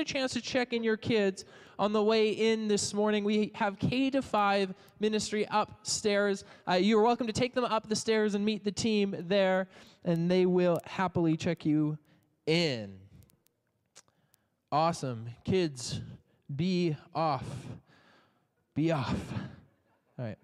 a chance to check in your kids on the way in this morning, we have K to 5 ministry upstairs. Uh, you're welcome to take them up the stairs and meet the team there, and they will happily check you in. Awesome. Kids, be off. Be off. All right.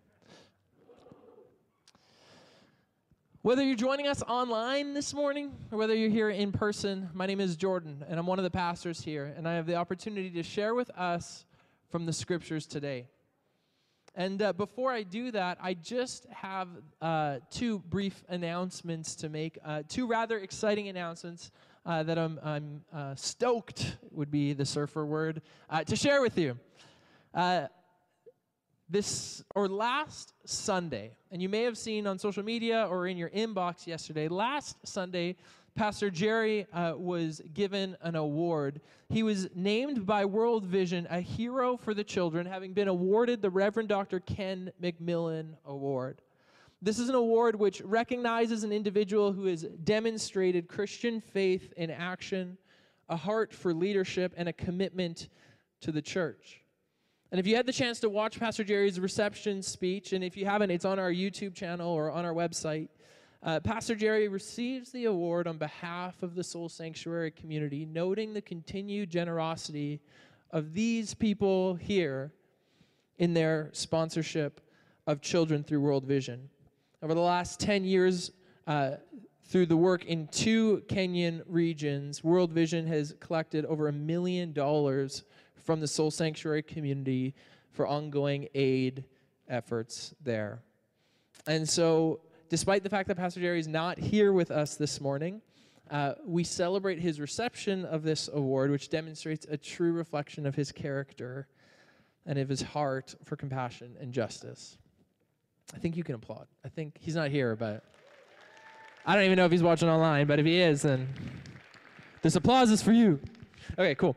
Whether you're joining us online this morning or whether you're here in person, my name is Jordan, and I'm one of the pastors here, and I have the opportunity to share with us from the scriptures today. And uh, before I do that, I just have uh, two brief announcements to make, uh, two rather exciting announcements uh, that I'm, I'm uh, stoked, would be the surfer word, uh, to share with you this or last Sunday, and you may have seen on social media or in your inbox yesterday, last Sunday, Pastor Jerry uh, was given an award. He was named by World Vision a hero for the children, having been awarded the Reverend Dr. Ken McMillan Award. This is an award which recognizes an individual who has demonstrated Christian faith in action, a heart for leadership, and a commitment to the church. And if you had the chance to watch Pastor Jerry's reception speech, and if you haven't, it's on our YouTube channel or on our website. Uh, Pastor Jerry receives the award on behalf of the Soul Sanctuary community, noting the continued generosity of these people here in their sponsorship of children through World Vision. Over the last 10 years, uh, through the work in two Kenyan regions, World Vision has collected over a million dollars from the Soul Sanctuary community for ongoing aid efforts there. And so, despite the fact that Pastor Jerry is not here with us this morning, uh, we celebrate his reception of this award, which demonstrates a true reflection of his character and of his heart for compassion and justice. I think you can applaud. I think he's not here, but I don't even know if he's watching online, but if he is, then this applause is for you. Okay, cool.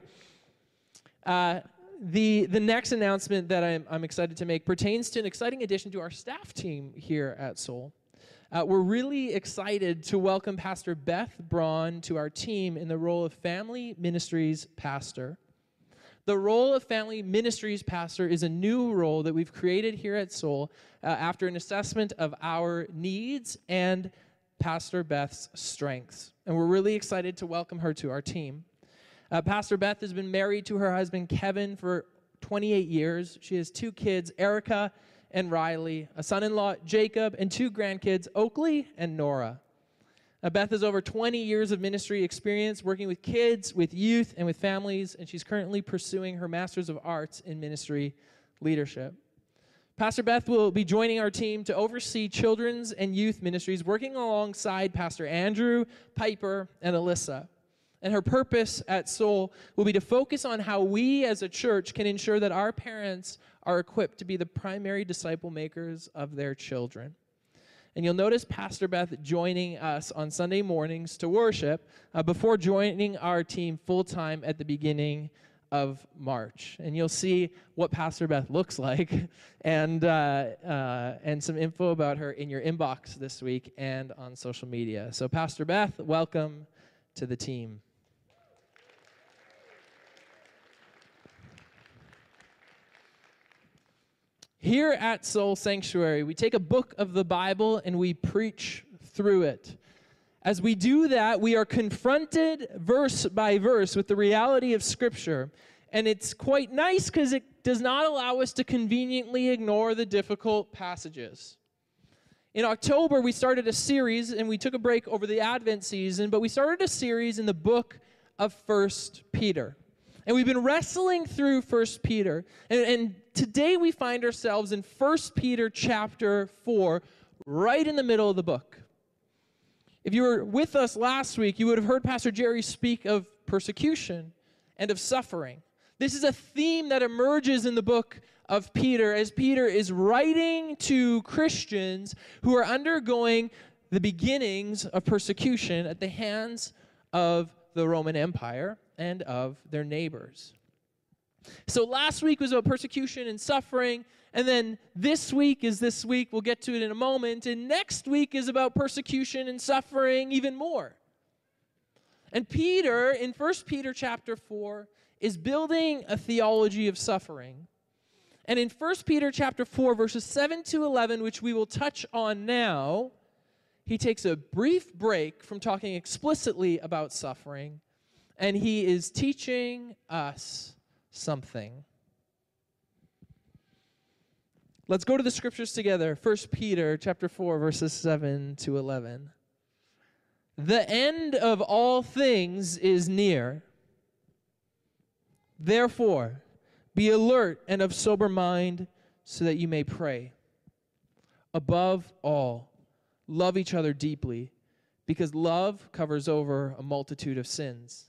Uh, the, the next announcement that I'm, I'm excited to make pertains to an exciting addition to our staff team here at Soul. Uh, we're really excited to welcome Pastor Beth Braun to our team in the role of Family Ministries Pastor. The role of Family Ministries Pastor is a new role that we've created here at Soul uh, after an assessment of our needs and Pastor Beth's strengths. And we're really excited to welcome her to our team. Uh, Pastor Beth has been married to her husband Kevin for 28 years. She has two kids, Erica and Riley, a son in law, Jacob, and two grandkids, Oakley and Nora. Uh, Beth has over 20 years of ministry experience working with kids, with youth, and with families, and she's currently pursuing her Master's of Arts in Ministry Leadership. Pastor Beth will be joining our team to oversee children's and youth ministries, working alongside Pastor Andrew, Piper, and Alyssa. And her purpose at Soul will be to focus on how we as a church can ensure that our parents are equipped to be the primary disciple makers of their children. And you'll notice Pastor Beth joining us on Sunday mornings to worship uh, before joining our team full time at the beginning of March. And you'll see what Pastor Beth looks like and, uh, uh, and some info about her in your inbox this week and on social media. So, Pastor Beth, welcome to the team. Here at Soul Sanctuary, we take a book of the Bible and we preach through it. As we do that, we are confronted verse by verse with the reality of Scripture. And it's quite nice because it does not allow us to conveniently ignore the difficult passages. In October, we started a series and we took a break over the Advent season, but we started a series in the book of First Peter. And we've been wrestling through First Peter. And, and today we find ourselves in First Peter chapter 4, right in the middle of the book. If you were with us last week, you would have heard Pastor Jerry speak of persecution and of suffering. This is a theme that emerges in the book of Peter as Peter is writing to Christians who are undergoing the beginnings of persecution at the hands of the Roman Empire and of their neighbors. So last week was about persecution and suffering, and then this week is this week, we'll get to it in a moment, and next week is about persecution and suffering even more. And Peter in 1 Peter chapter 4 is building a theology of suffering. And in 1 Peter chapter 4 verses 7 to 11, which we will touch on now, he takes a brief break from talking explicitly about suffering and he is teaching us something. Let's go to the scriptures together. 1 Peter chapter 4 verses 7 to 11. The end of all things is near. Therefore, be alert and of sober mind so that you may pray. Above all, love each other deeply because love covers over a multitude of sins.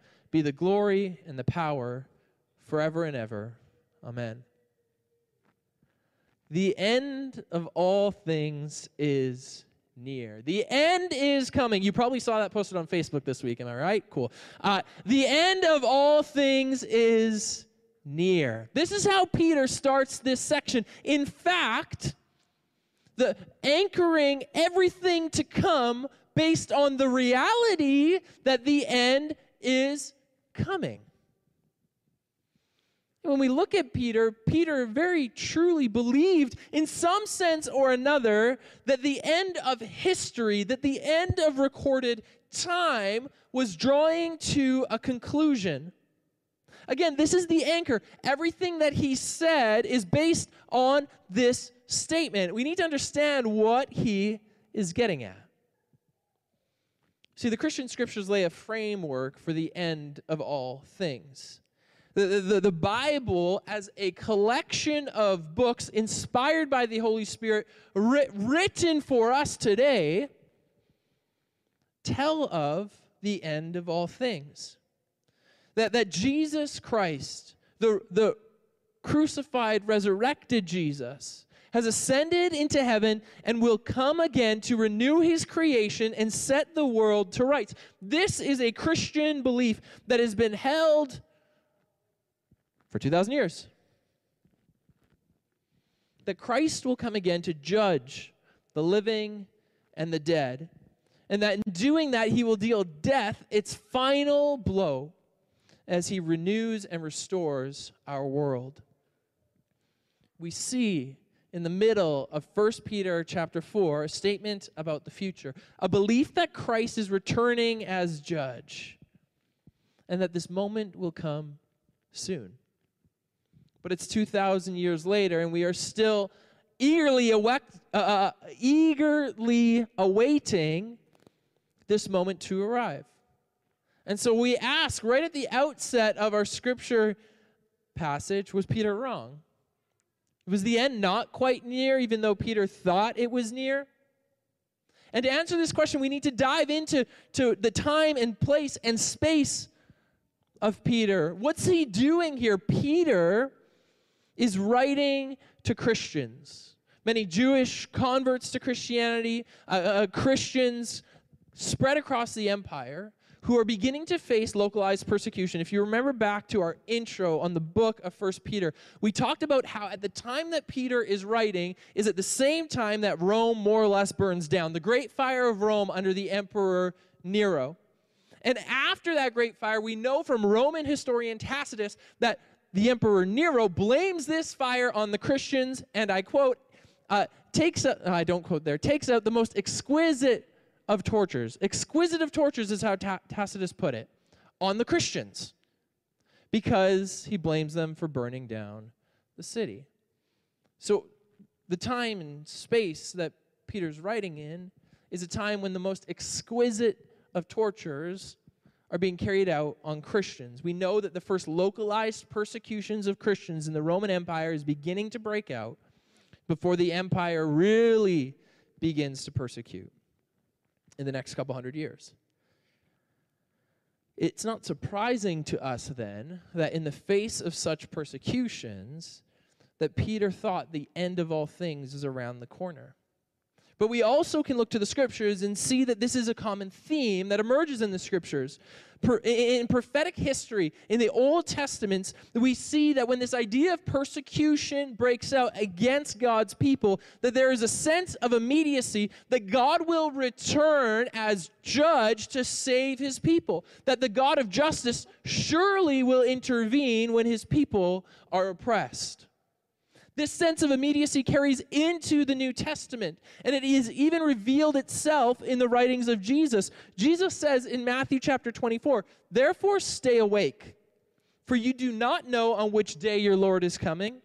be the glory and the power forever and ever. Amen. The end of all things is near. The end is coming. You probably saw that posted on Facebook this week. Am I right? Cool. Uh, the end of all things is near. This is how Peter starts this section. In fact, the anchoring everything to come based on the reality that the end is coming. When we look at Peter, Peter very truly believed, in some sense or another, that the end of history, that the end of recorded time was drawing to a conclusion. Again, this is the anchor. Everything that he said is based on this statement. We need to understand what he is getting at. See, the Christian scriptures lay a framework for the end of all things. The, the, the, Bible, as a collection of books inspired by the Holy Spirit, writ, written for us today, tell of the end of all things. That, that Jesus Christ, the, the crucified, resurrected Jesus, has ascended into heaven and will come again to renew his creation and set the world to rights. This is a Christian belief that has been held for 2,000 years. That Christ will come again to judge the living and the dead, and that in doing that, he will deal death its final blow as he renews and restores our world. We see in the middle of 1 Peter chapter 4 a statement about the future, a belief that Christ is returning as judge, and that this moment will come soon but it's 2,000 years later, and we are still eagerly, uh, uh, eagerly awaiting this moment to arrive. And so we ask right at the outset of our scripture passage was Peter wrong? Was the end not quite near, even though Peter thought it was near? And to answer this question, we need to dive into to the time and place and space of Peter. What's he doing here? Peter is writing to Christians. Many Jewish converts to Christianity, uh, uh, Christians spread across the empire who are beginning to face localized persecution. If you remember back to our intro on the book of First Peter, we talked about how at the time that Peter is writing is at the same time that Rome more or less burns down. The great fire of Rome under the emperor Nero. And after that great fire, we know from Roman historian Tacitus that the Emperor Nero blames this fire on the Christians, and I quote, uh, takes out, I don't quote there, takes out the most exquisite of tortures. Exquisite of tortures is how Tacitus put it, on the Christians, because he blames them for burning down the city. So the time and space that Peter's writing in is a time when the most exquisite of tortures are being carried out on Christians. We know that the first localized persecutions of Christians in the Roman Empire is beginning to break out before the empire really begins to persecute in the next couple hundred years. It's not surprising to us then that in the face of such persecutions, that Peter thought the end of all things is around the corner. But we also can look to the scriptures and see that this is a common theme that emerges in the scriptures. In prophetic history, in the Old Testaments, we see that when this idea of persecution breaks out against God's people, that there is a sense of immediacy that God will return as judge to save his people. That the God of justice surely will intervene when his people are oppressed. This sense of immediacy carries into the New Testament, and it is even revealed itself in the writings of Jesus. Jesus says in Matthew chapter 24, Therefore stay awake, for you do not know on which day your Lord is coming.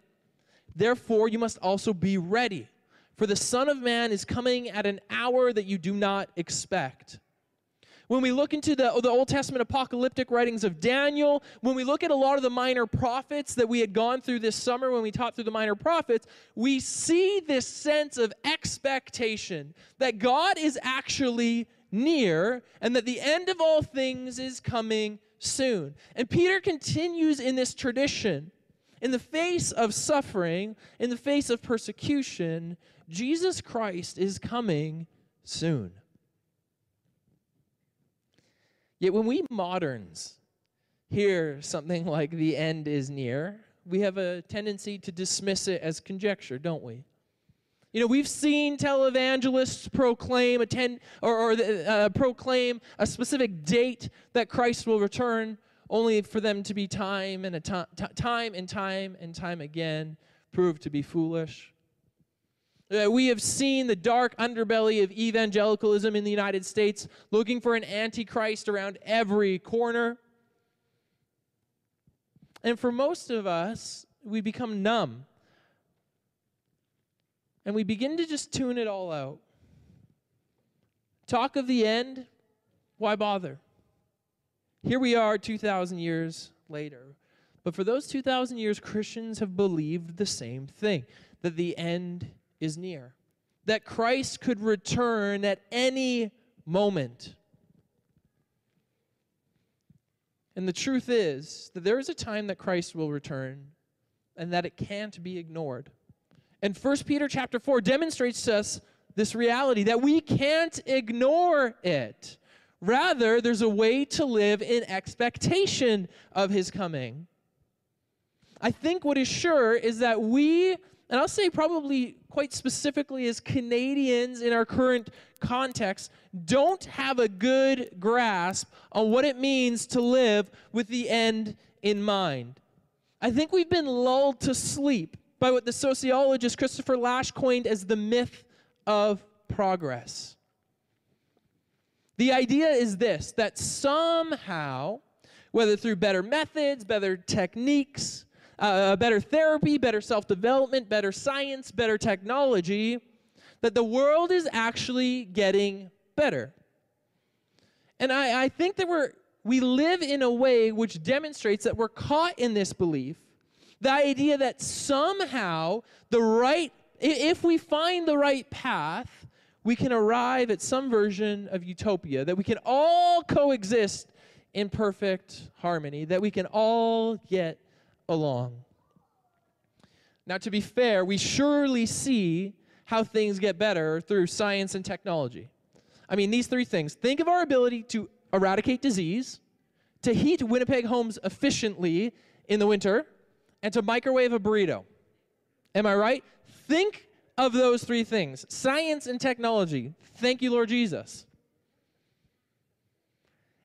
Therefore you must also be ready, for the Son of Man is coming at an hour that you do not expect. When we look into the, oh, the Old Testament apocalyptic writings of Daniel, when we look at a lot of the minor prophets that we had gone through this summer when we taught through the minor prophets, we see this sense of expectation that God is actually near and that the end of all things is coming soon. And Peter continues in this tradition. In the face of suffering, in the face of persecution, Jesus Christ is coming soon. Yet when we moderns hear something like the end is near, we have a tendency to dismiss it as conjecture, don't we? You know, we've seen televangelists proclaim a ten, or, or uh, proclaim a specific date that Christ will return, only for them to be time and time and time and time again proved to be foolish. Uh, we have seen the dark underbelly of evangelicalism in the United States, looking for an antichrist around every corner. And for most of us, we become numb. And we begin to just tune it all out. Talk of the end, why bother? Here we are 2,000 years later. But for those 2,000 years, Christians have believed the same thing that the end is near, that Christ could return at any moment. And the truth is that there is a time that Christ will return and that it can't be ignored. And 1 Peter chapter 4 demonstrates to us this reality that we can't ignore it. Rather, there's a way to live in expectation of his coming. I think what is sure is that we and I'll say probably quite specifically as Canadians in our current context, don't have a good grasp on what it means to live with the end in mind. I think we've been lulled to sleep by what the sociologist Christopher Lasch coined as the myth of progress. The idea is this that somehow, whether through better methods, better techniques, uh, better therapy, better self development, better science, better technology, that the world is actually getting better. And I, I think that we're, we live in a way which demonstrates that we're caught in this belief the idea that somehow the right, if we find the right path, we can arrive at some version of utopia, that we can all coexist in perfect harmony, that we can all get along. Now, to be fair, we surely see how things get better through science and technology. I mean, these three things. Think of our ability to eradicate disease, to heat Winnipeg homes efficiently in the winter, and to microwave a burrito. Am I right? Think of those three things science and technology. Thank you, Lord Jesus.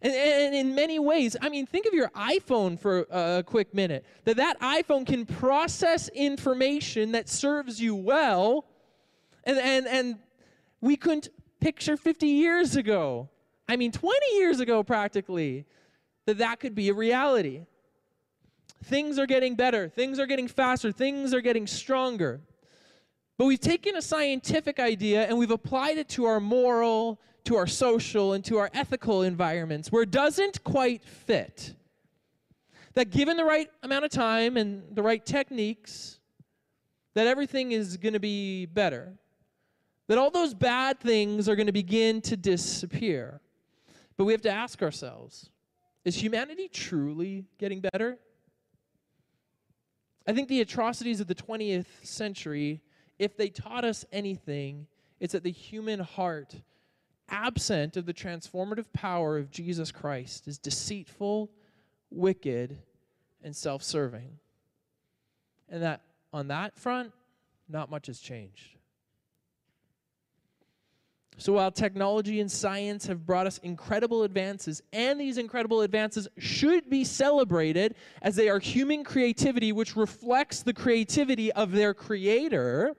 And, and, in many ways, I mean, think of your iPhone for a quick minute. That that iPhone can process information that serves you well, and and and we couldn't picture 50 years ago. I mean, 20 years ago, practically, that that could be a reality. Things are getting better. Things are getting faster. Things are getting stronger. But we've taken a scientific idea and we've applied it to our moral to our social and to our ethical environments where it doesn't quite fit. That given the right amount of time and the right techniques, that everything is going to be better. That all those bad things are going to begin to disappear. But we have to ask ourselves Is humanity truly getting better? I think the atrocities of the 20th century, if they taught us anything, it's that the human heart, absent of the transformative power of Jesus Christ, is deceitful, wicked, and self serving. And that on that front, not much has changed. So while technology and science have brought us incredible advances, and these incredible advances should be celebrated as they are human creativity which reflects the creativity of their creator,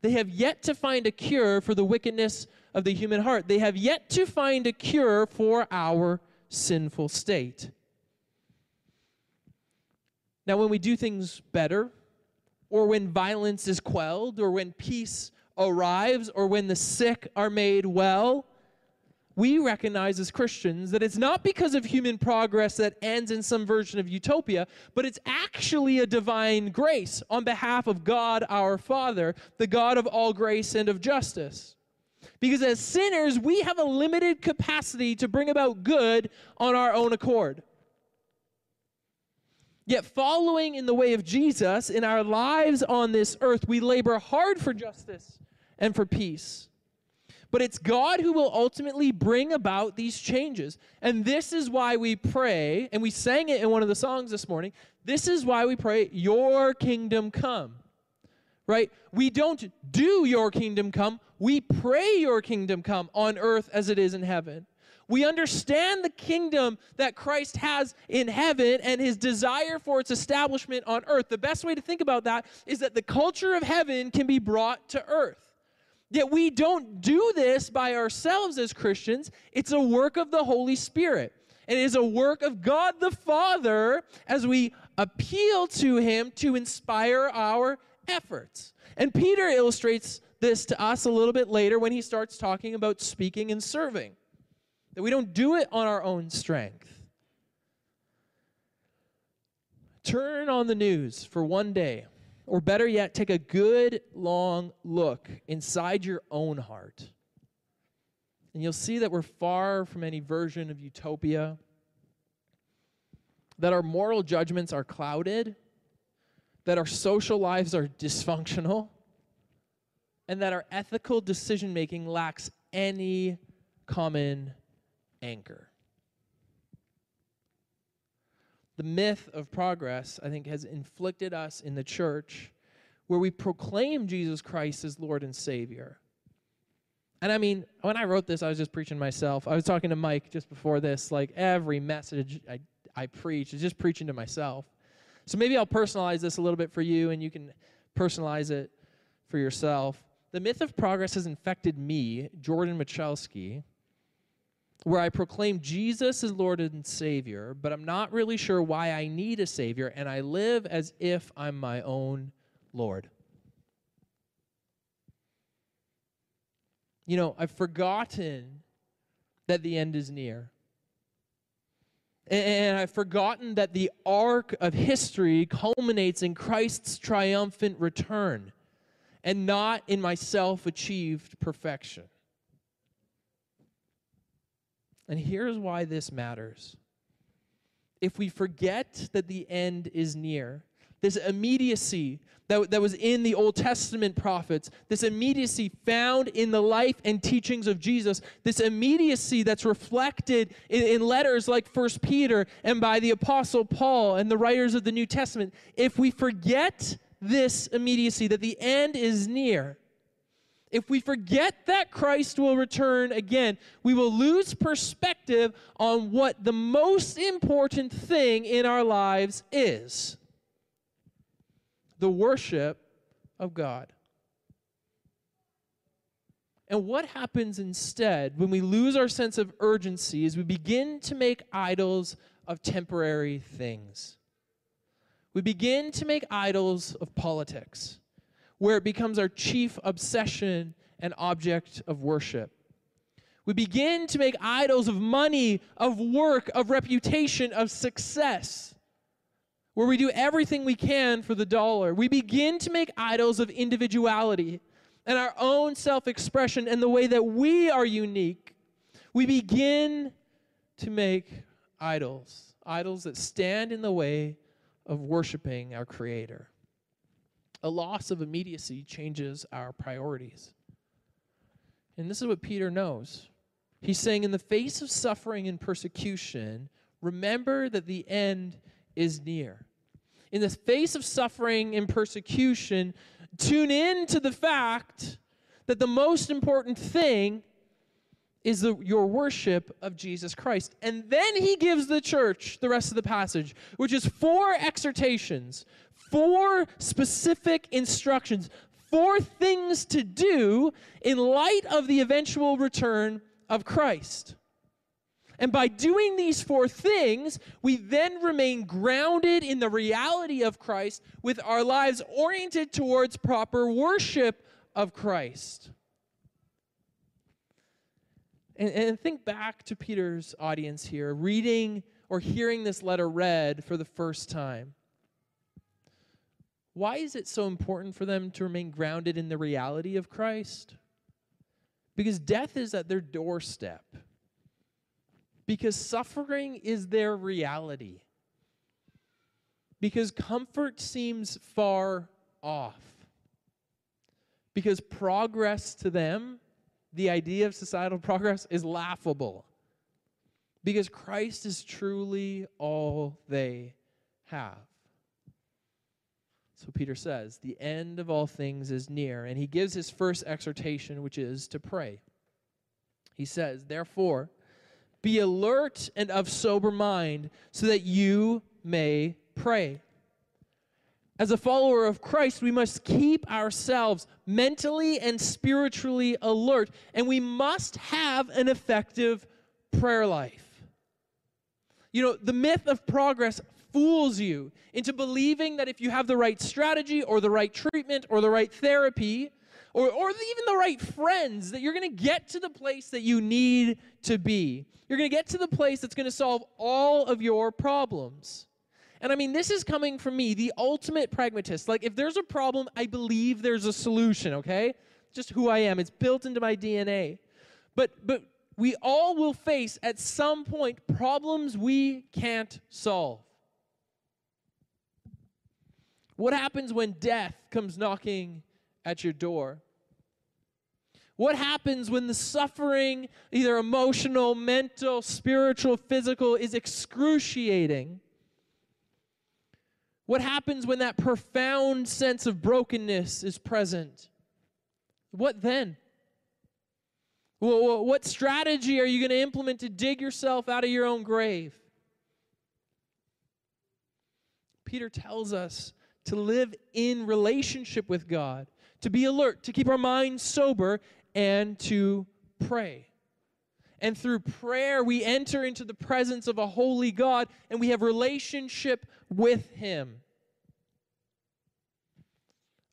they have yet to find a cure for the wickedness of the human heart. They have yet to find a cure for our sinful state. Now, when we do things better, or when violence is quelled, or when peace arrives or when the sick are made well, we recognize as Christians that it's not because of human progress that ends in some version of utopia, but it's actually a divine grace on behalf of God our Father, the God of all grace and of justice. Because as sinners, we have a limited capacity to bring about good on our own accord. Yet, following in the way of Jesus in our lives on this earth, we labor hard for justice and for peace. But it's God who will ultimately bring about these changes. And this is why we pray, and we sang it in one of the songs this morning. This is why we pray, Your kingdom come. Right? We don't do Your kingdom come, we pray Your kingdom come on earth as it is in heaven. We understand the kingdom that Christ has in heaven and his desire for its establishment on earth. The best way to think about that is that the culture of heaven can be brought to earth. Yet we don't do this by ourselves as Christians. It's a work of the Holy Spirit. It is a work of God the Father as we appeal to Him to inspire our efforts. And Peter illustrates this to us a little bit later when he starts talking about speaking and serving. That we don't do it on our own strength. Turn on the news for one day or better yet, take a good long look inside your own heart. And you'll see that we're far from any version of utopia, that our moral judgments are clouded, that our social lives are dysfunctional, and that our ethical decision making lacks any common anchor. The myth of progress, I think, has inflicted us in the church where we proclaim Jesus Christ as Lord and Savior. And I mean, when I wrote this, I was just preaching myself. I was talking to Mike just before this, like every message I, I preach is just preaching to myself. So maybe I'll personalize this a little bit for you and you can personalize it for yourself. The myth of progress has infected me, Jordan Michalski, where I proclaim Jesus as Lord and Savior, but I'm not really sure why I need a Savior, and I live as if I'm my own Lord. You know, I've forgotten that the end is near. And I've forgotten that the arc of history culminates in Christ's triumphant return and not in my self achieved perfection. And here's why this matters. If we forget that the end is near, this immediacy that, that was in the Old Testament prophets, this immediacy found in the life and teachings of Jesus, this immediacy that's reflected in, in letters like First Peter and by the Apostle Paul and the writers of the New Testament, if we forget this immediacy, that the end is near, if we forget that Christ will return again, we will lose perspective on what the most important thing in our lives is the worship of God. And what happens instead when we lose our sense of urgency is we begin to make idols of temporary things. We begin to make idols of politics where it becomes our chief obsession and object of worship. We begin to make idols of money, of work, of reputation, of success, where we do everything we can for the dollar. We begin to make idols of individuality and our own self expression and the way that we are unique. We begin to make idols, idols that stand in the way of worshiping our Creator. A loss of immediacy changes our priorities. And this is what Peter knows. He's saying, in the face of suffering and persecution, remember that the end is near. In the face of suffering and persecution, tune in to the fact that the most important thing is the, your worship of Jesus Christ. And then he gives the church the rest of the passage, which is four exhortations, four specific instructions, four things to do in light of the eventual return of Christ. And by doing these four things, we then remain grounded in the reality of Christ with our lives oriented towards proper worship of Christ. And, and think back to Peter's audience here, reading or hearing this letter read for the first time. Why is it so important for them to remain grounded in the reality of Christ? Because death is at their doorstep. Because suffering is their reality. Because comfort seems far off. Because progress to them the idea of societal progress is laughable because Christ is truly all they have. So Peter says, the end of all things is near. And he gives his first exhortation, which is to pray. He says, Therefore, be alert and of sober mind, so that you may pray. As a follower of Christ, we must keep ourselves mentally and spiritually alert, and we must have an effective prayer life. You know, the myth of progress fools you into believing that if you have the right strategy or the right treatment or the right therapy or, or even the right friends, that you're going to get to the place that you need to be. You're going to get to the place that's going to solve all of your problems. And I mean, this is coming from me, the ultimate pragmatist. Like, if there's a problem, I believe there's a solution, okay? Just who I am. It's built into my DNA. But, but we all will face at some point problems we can't solve. What happens when death comes knocking at your door? What happens when the suffering, either emotional, mental, spiritual, physical, is excruciating? What happens when that profound sense of brokenness is present? What then? Well, what strategy are you going to implement to dig yourself out of your own grave? Peter tells us to live in relationship with God, to be alert, to keep our minds sober, and to pray. And through prayer, we enter into the presence of a holy God and we have relationship with Him.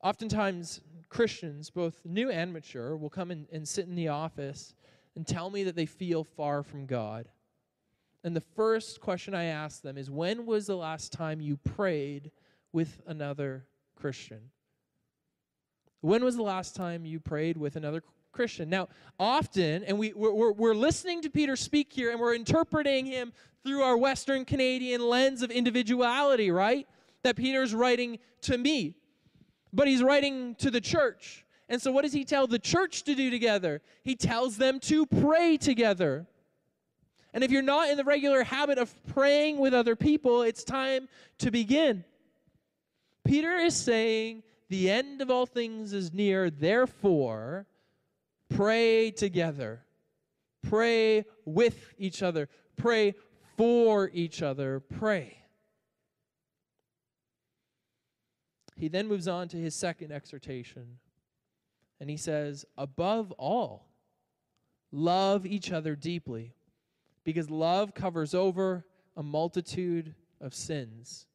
Oftentimes, Christians, both new and mature, will come in and sit in the office and tell me that they feel far from God. And the first question I ask them is When was the last time you prayed with another Christian? When was the last time you prayed with another Christian. Now, often, and we, we're, we're listening to Peter speak here and we're interpreting him through our Western Canadian lens of individuality, right? That Peter's writing to me, but he's writing to the church. And so, what does he tell the church to do together? He tells them to pray together. And if you're not in the regular habit of praying with other people, it's time to begin. Peter is saying, The end of all things is near, therefore, Pray together. Pray with each other. Pray for each other. Pray. He then moves on to his second exhortation. And he says, above all, love each other deeply, because love covers over a multitude of sins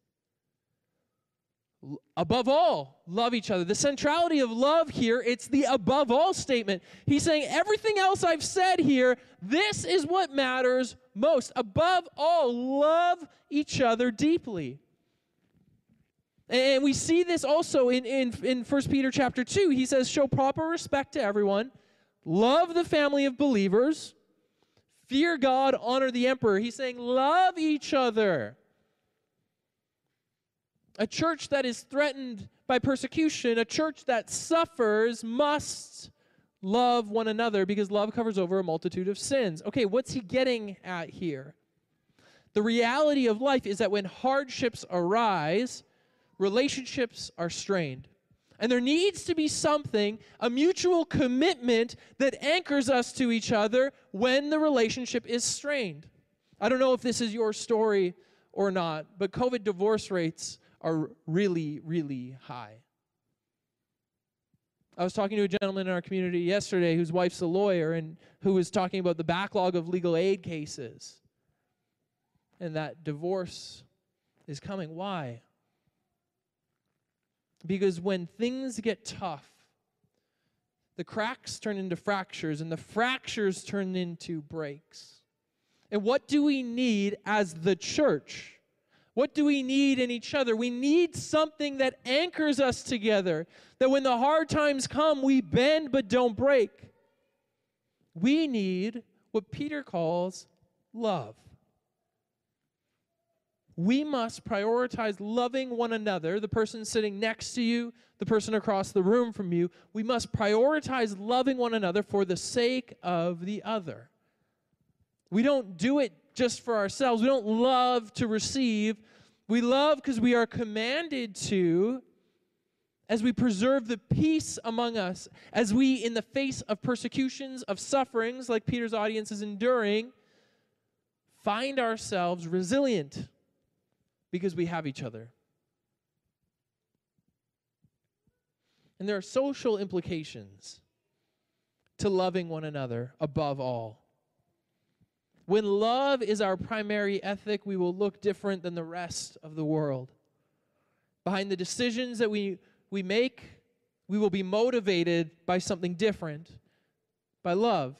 above all love each other. The centrality of love here it's the above all statement. He's saying everything else i've said here this is what matters most. Above all love each other deeply. And we see this also in, in, in 1 peter chapter 2 he says show proper respect to everyone love the family of believers Fear God, honor the emperor. He's saying, love each other. A church that is threatened by persecution, a church that suffers, must love one another because love covers over a multitude of sins. Okay, what's he getting at here? The reality of life is that when hardships arise, relationships are strained. And there needs to be something, a mutual commitment that anchors us to each other when the relationship is strained. I don't know if this is your story or not, but COVID divorce rates are really, really high. I was talking to a gentleman in our community yesterday whose wife's a lawyer and who was talking about the backlog of legal aid cases. And that divorce is coming. Why? Because when things get tough, the cracks turn into fractures, and the fractures turn into breaks. And what do we need as the church? What do we need in each other? We need something that anchors us together, that when the hard times come, we bend but don't break. We need what Peter calls love we must prioritize loving one another, the person sitting next to you, the person across the room from you. We must prioritize loving one another for the sake of the other. We don't do it just for ourselves. We don't love to receive. We love because we are commanded to as we preserve the peace among us, as we, in the face of persecutions, of sufferings like Peter's audience is enduring, find ourselves resilient because we have each other. And there are social implications to loving one another above all. When love is our primary ethic, we will look different than the rest of the world. Behind the decisions that we, we make, we will be motivated by something different, by love.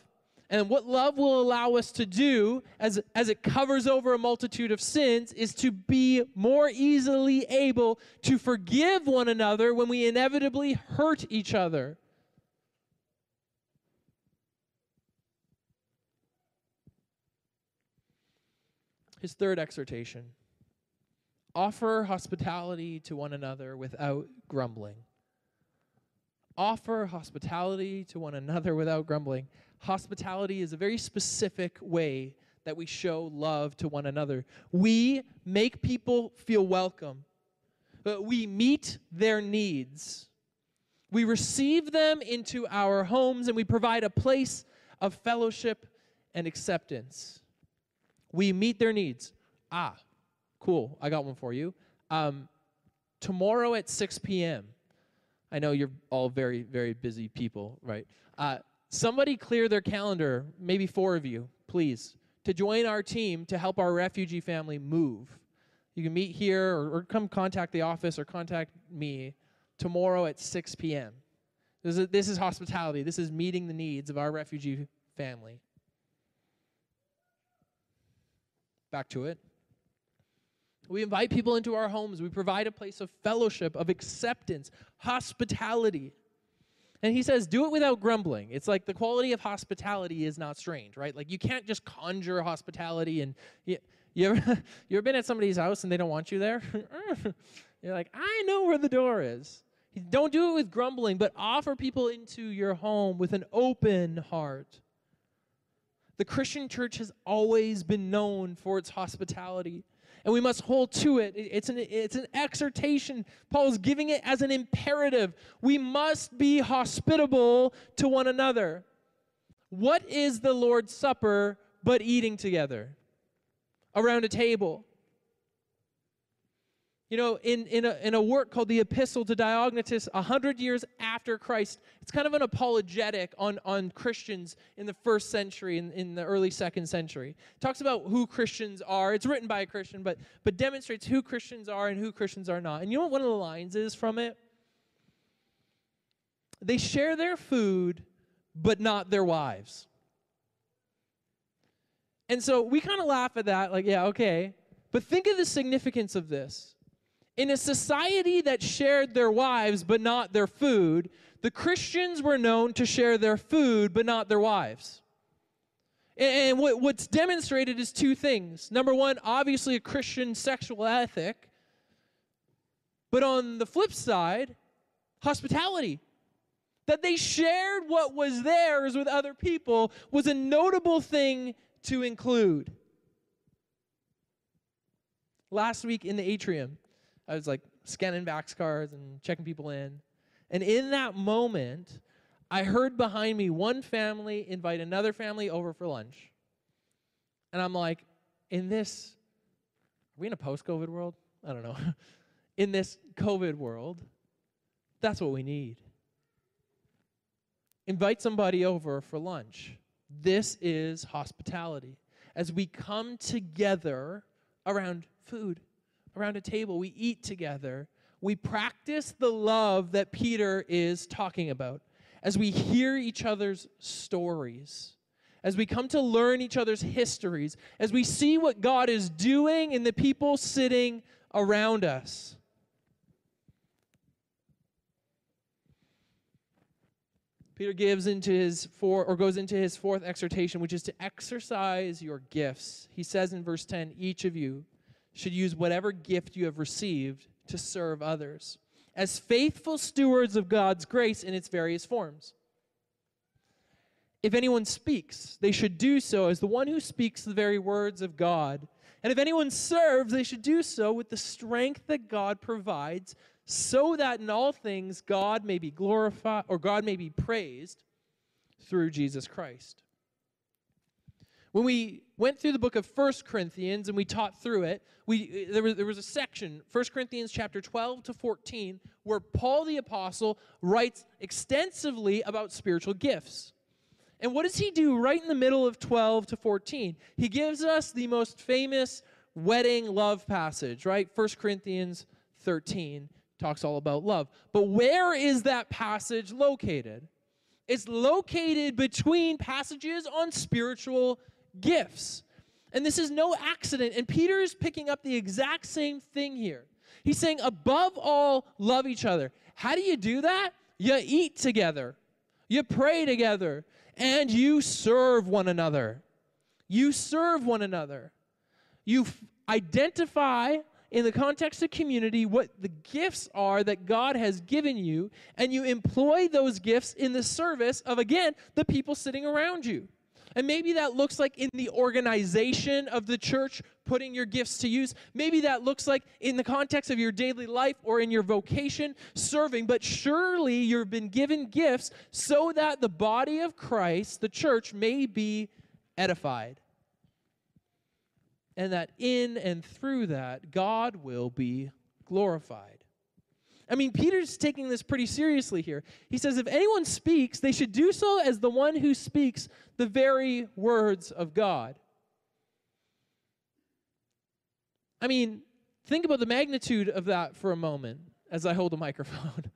And what love will allow us to do as, as it covers over a multitude of sins is to be more easily able to forgive one another when we inevitably hurt each other. His third exhortation offer hospitality to one another without grumbling. Offer hospitality to one another without grumbling hospitality is a very specific way that we show love to one another. We make people feel welcome, but we meet their needs. We receive them into our homes and we provide a place of fellowship and acceptance. We meet their needs. Ah, cool. I got one for you. Um, tomorrow at 6 p.m. I know you're all very, very busy people, right? Uh, Somebody clear their calendar, maybe four of you, please, to join our team to help our refugee family move. You can meet here or, or come contact the office or contact me tomorrow at 6 p.m. This is, this is hospitality. This is meeting the needs of our refugee family. Back to it. We invite people into our homes. We provide a place of fellowship, of acceptance, hospitality. And he says, do it without grumbling. It's like the quality of hospitality is not strange, right? Like you can't just conjure hospitality and you, you ever you ever been at somebody's house and they don't want you there? You're like, I know where the door is. Don't do it with grumbling, but offer people into your home with an open heart. The Christian church has always been known for its hospitality and we must hold to it. It's an, it's an exhortation. Paul is giving it as an imperative. We must be hospitable to one another. What is the Lord's Supper but eating together around a table? You know, in, in, a, in a work called the Epistle to Diognetus, a hundred years after Christ, it's kind of an apologetic on, on Christians in the first century, in, in the early second century. It talks about who Christians are. It's written by a Christian, but, but demonstrates who Christians are and who Christians are not. And you know what one of the lines is from it? They share their food, but not their wives. And so we kind of laugh at that, like, yeah, okay. But think of the significance of this. In a society that shared their wives but not their food, the Christians were known to share their food but not their wives. And what, what's demonstrated is two things. Number one, obviously a Christian sexual ethic. But on the flip side, hospitality. That they shared what was theirs with other people was a notable thing to include. Last week in the atrium, I was like scanning Vax cards and checking people in. And in that moment, I heard behind me one family invite another family over for lunch. And I'm like, in this, are we in a post COVID world? I don't know. in this COVID world, that's what we need. Invite somebody over for lunch. This is hospitality. As we come together around food, around a table, we eat together, we practice the love that Peter is talking about as we hear each other's stories, as we come to learn each other's histories, as we see what God is doing in the people sitting around us. Peter gives into his four or goes into his fourth exhortation, which is to exercise your gifts. He says in verse 10, each of you should use whatever gift you have received to serve others as faithful stewards of God's grace in its various forms. If anyone speaks, they should do so as the one who speaks the very words of God. And if anyone serves, they should do so with the strength that God provides, so that in all things God may be glorified or God may be praised through Jesus Christ. When we went through the book of First Corinthians and we taught through it, we, there, was, there was a section, First Corinthians chapter 12 to 14, where Paul the Apostle writes extensively about spiritual gifts. And what does he do right in the middle of 12 to 14? He gives us the most famous wedding love passage, right? First Corinthians 13 talks all about love. But where is that passage located? It's located between passages on spiritual gifts. And this is no accident. And Peter is picking up the exact same thing here. He's saying, above all, love each other. How do you do that? You eat together, you pray together, and you serve one another. You serve one another. You f- identify in the context of community what the gifts are that God has given you, and you employ those gifts in the service of, again, the people sitting around you. And maybe that looks like in the organization of the church, putting your gifts to use. Maybe that looks like in the context of your daily life or in your vocation, serving. But surely you've been given gifts so that the body of Christ, the church, may be edified. And that in and through that, God will be glorified. I mean, Peter's taking this pretty seriously here. He says, if anyone speaks, they should do so as the one who speaks the very words of God. I mean, think about the magnitude of that for a moment as I hold the microphone.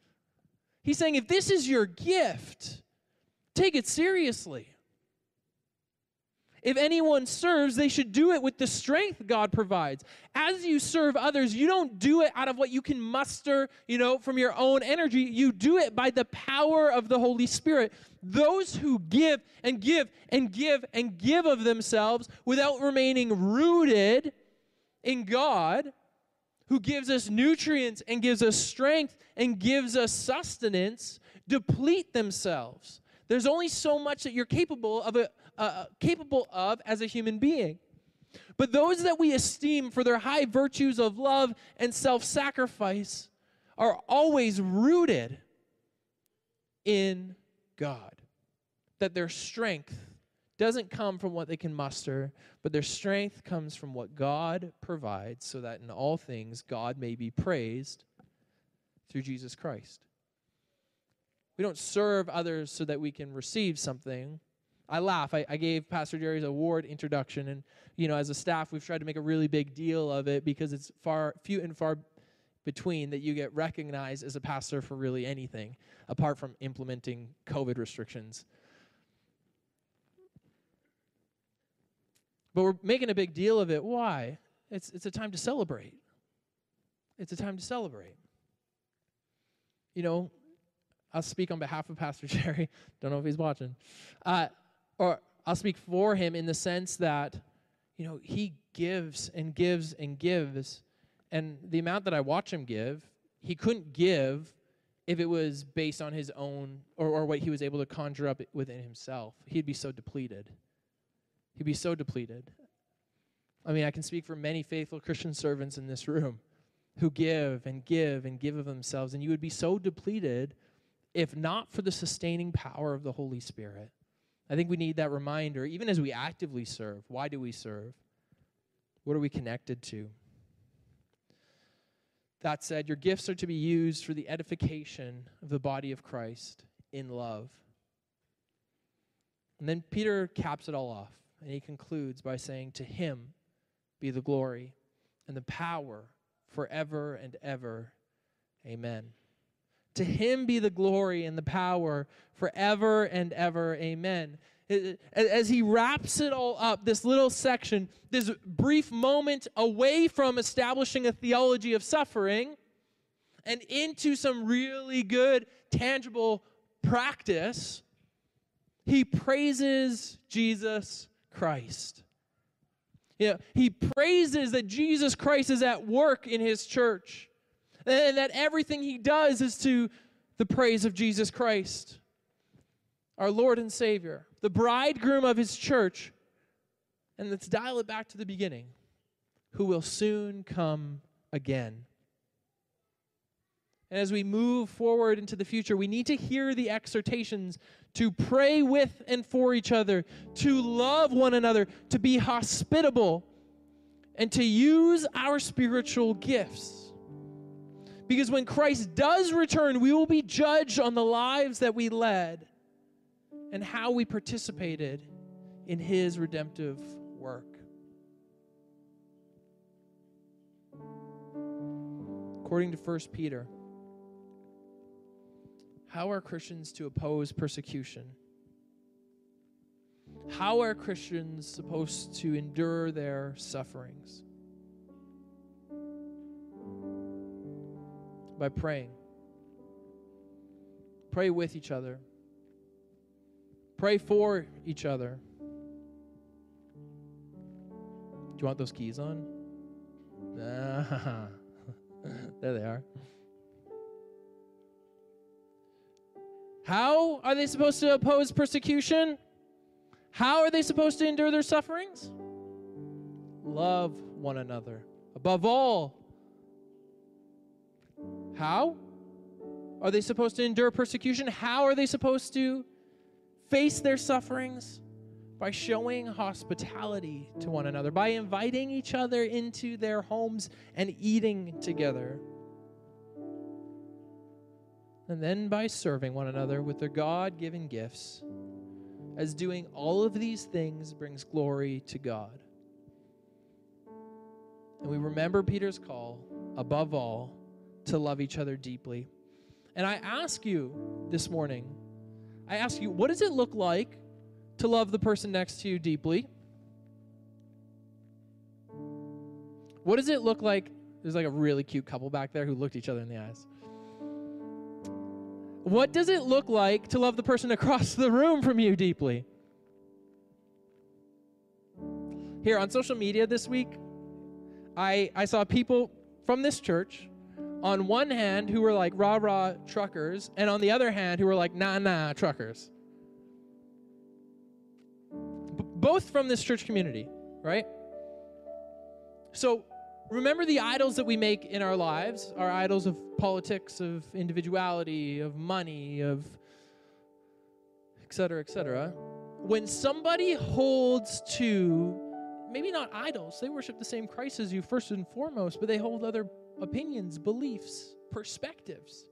He's saying, if this is your gift, take it seriously. If anyone serves, they should do it with the strength God provides. As you serve others, you don't do it out of what you can muster, you know, from your own energy. You do it by the power of the Holy Spirit. Those who give and give and give and give of themselves without remaining rooted in God, who gives us nutrients and gives us strength and gives us sustenance, deplete themselves. There's only so much that you're capable of a uh, uh, capable of as a human being. But those that we esteem for their high virtues of love and self sacrifice are always rooted in God. That their strength doesn't come from what they can muster, but their strength comes from what God provides, so that in all things God may be praised through Jesus Christ. We don't serve others so that we can receive something. I laugh. I, I, gave Pastor Jerry's award introduction, and you know, as a staff, we've tried to make a really big deal of it because it's far few and far between that you get recognized as a pastor for really anything apart from implementing COVID restrictions. But we're making a big deal of it. Why? It's it's a time to celebrate. It's a time to celebrate. You know, I'll speak on behalf of Pastor Jerry. Don't know if he's watching. Uh, or I'll speak for him in the sense that, you know, he gives and gives and gives. And the amount that I watch him give, he couldn't give if it was based on his own or, or what he was able to conjure up within himself. He'd be so depleted. He'd be so depleted. I mean, I can speak for many faithful Christian servants in this room who give and give and give of themselves, and you would be so depleted if not for the sustaining power of the Holy Spirit. I think we need that reminder, even as we actively serve. Why do we serve? What are we connected to? That said, your gifts are to be used for the edification of the body of Christ in love. And then Peter caps it all off, and he concludes by saying, To him be the glory and the power forever and ever. Amen. To him be the glory and the power forever and ever. Amen. As he wraps it all up, this little section, this brief moment away from establishing a theology of suffering and into some really good, tangible practice, he praises Jesus Christ. Yeah, he praises that Jesus Christ is at work in his church and that everything he does is to the praise of Jesus Christ, our Lord and Savior, the bridegroom of his church. And let's dial it back to the beginning, who will soon come again. And as we move forward into the future, we need to hear the exhortations to pray with and for each other, to love one another, to be hospitable, and to use our spiritual gifts because when Christ does return, we will be judged on the lives that we led and how we participated in his redemptive work. According to 1 Peter, how are Christians to oppose persecution? How are Christians supposed to endure their sufferings? By praying. Pray with each other. Pray for each other. Do you want those keys on? There they are. How are they supposed to oppose persecution? How are they supposed to endure their sufferings? Love one another. Above all, how are they supposed to endure persecution? How are they supposed to face their sufferings? By showing hospitality to one another, by inviting each other into their homes and eating together. And then by serving one another with their God given gifts, as doing all of these things brings glory to God. And we remember Peter's call, above all, to love each other deeply. And I ask you this morning, I ask you, what does it look like to love the person next to you deeply? What does it look like? There's like a really cute couple back there who looked each other in the eyes. What does it look like to love the person across the room from you deeply? Here on social media this week, I, I saw people from this church on one hand who were like rah rah truckers, and on the other hand who were like nah nah truckers. B- both from this church community, right? So remember the idols that we make in our lives our idols of politics, of individuality, of money, of et cetera, et cetera. When somebody holds to maybe not idols, they worship the same Christ as you first and foremost, but they hold other opinions, beliefs, perspectives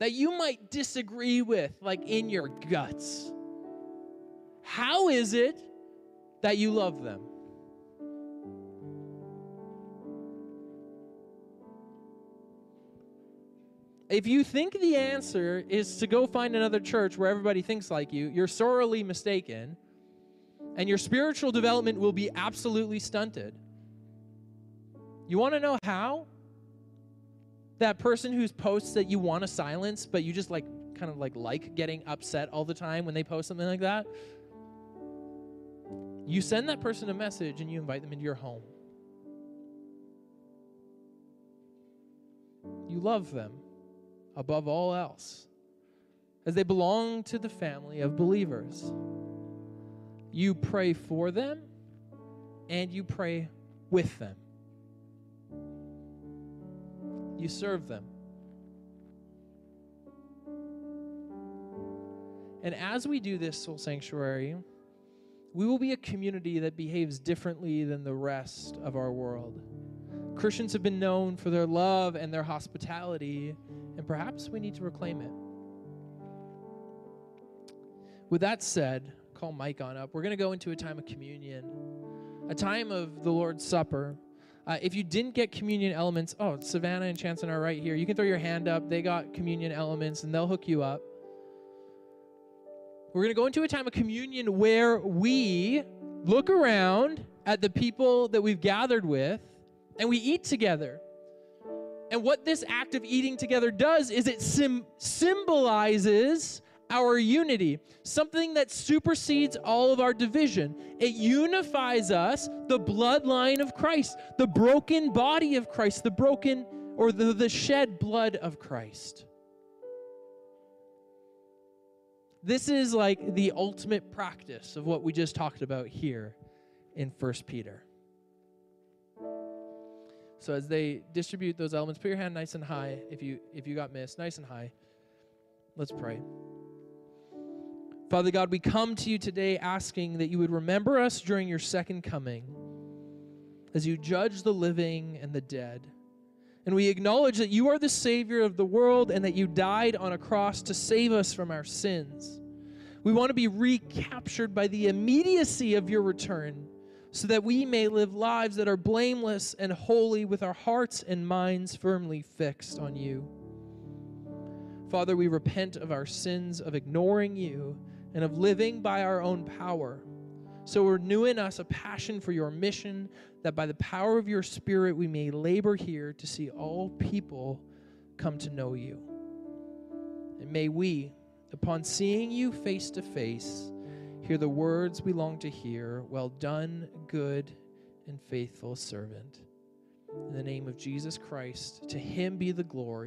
that you might disagree with, like in your guts. How is it that you love them? If you think the answer is to go find another church where everybody thinks like you, you're sorely mistaken, and your spiritual development will be absolutely stunted. You want to know how? That person whose posts that you want to silence, but you just like kind of like like getting upset all the time when they post something like that. You send that person a message and you invite them into your home. You love them above all else as they belong to the family of believers. You pray for them and you pray with them. You serve them. And as we do this soul sanctuary, we will be a community that behaves differently than the rest of our world. Christians have been known for their love and their hospitality, and perhaps we need to reclaim it. With that said, call Mike on up. We're going to go into a time of communion, a time of the Lord's Supper. Uh, if you didn't get communion elements, oh, Savannah and Chanson are right here. You can throw your hand up. They got communion elements, and they'll hook you up. We're going to go into a time of communion where we look around at the people that we've gathered with and we eat together. And what this act of eating together does is it sim- symbolizes our unity, something that supersedes all of our division. It unifies us, the bloodline of Christ, the broken body of Christ, the broken or the, the shed blood of Christ. This is like the ultimate practice of what we just talked about here in First Peter. So as they distribute those elements, put your hand nice and high if you if you got missed, nice and high. Let's pray. Father God, we come to you today asking that you would remember us during your second coming as you judge the living and the dead. And we acknowledge that you are the Savior of the world and that you died on a cross to save us from our sins. We want to be recaptured by the immediacy of your return so that we may live lives that are blameless and holy with our hearts and minds firmly fixed on you. Father, we repent of our sins of ignoring you and of living by our own power. So renew in us a passion for your mission, that by the power of your Spirit we may labor here to see all people come to know you. And may we, upon seeing you face to face, hear the words we long to hear Well done, good and faithful servant. In the name of Jesus Christ, to him be the glory.